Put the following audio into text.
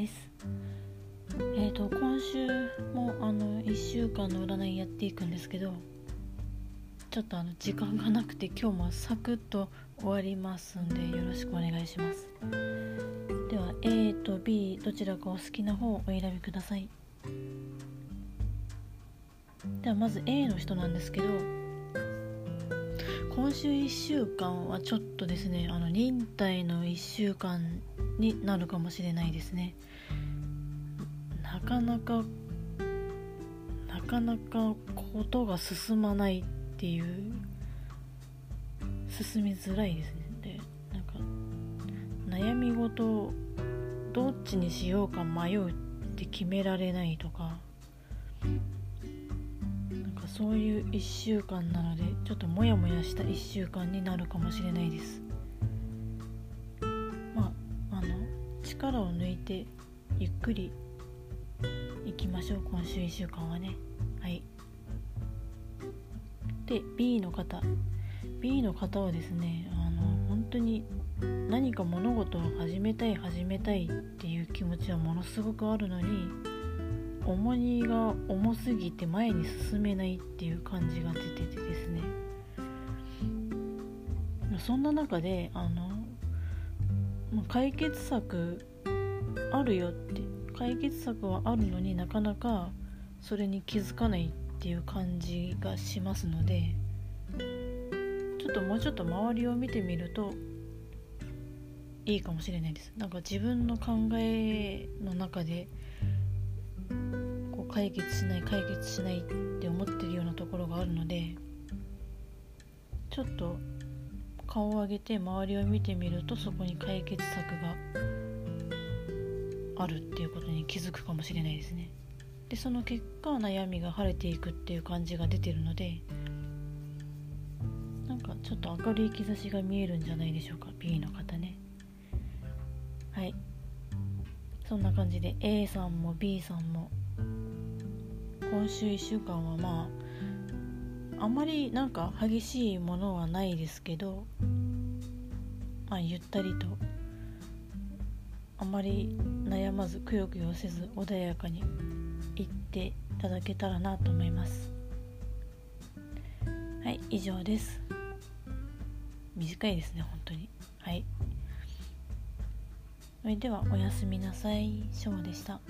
です。えっ、ー、と今週もあの1週間の占いやっていくんですけどちょっとあの時間がなくて今日もサクッと終わりますんでよろしくお願いします。では A と B どちらかお好きな方をお選びください。ではまず A の人なんですけど今週1週間はちょっとですねあの忍耐の1週間になるかもしれないですね。なかなかなかなかことが進まないっていう進みづらいですね。でなんか悩み事をどっちにしようか迷うって決められないとかそういう1週間なのでちょっとモヤモヤした1週間になるかもしれないです。まああの力を抜いてゆっくりいきましょう今週1週間はね。はい。で B の方。B の方はですねあの本当に何か物事を始めたい始めたいっていう気持ちはものすごくあるのに重荷が重すぎて前に進めないっていう感じが出ててですね。そんな中であの解決策あるよって解決策はあるのになかなかそれに気づかないっていう感じがしますのでちょっともうちょっと周りを見てみるといいかもしれないです。なんか自分の考えの中で解決しない解決しないって思ってるようなところがあるのでちょっと顔を上げて周りを見てみるとそこに解決策があるっていうことに気づくかもしれないですね。でその結果悩みが晴れていくっていう感じが出てるのでなんかちょっと明るい兆しが見えるんじゃないでしょうか。B の方ね。はい。そんな感じで A さんも B さんも今週1週間はまああまりなんか激しいものはないですけどまあゆったりとあまり悩まずくよくよせず穏やかにいっていただけたらなと思います。はい以上です。短いですね本当に。はい。それではおやすみなさい。ショーでした。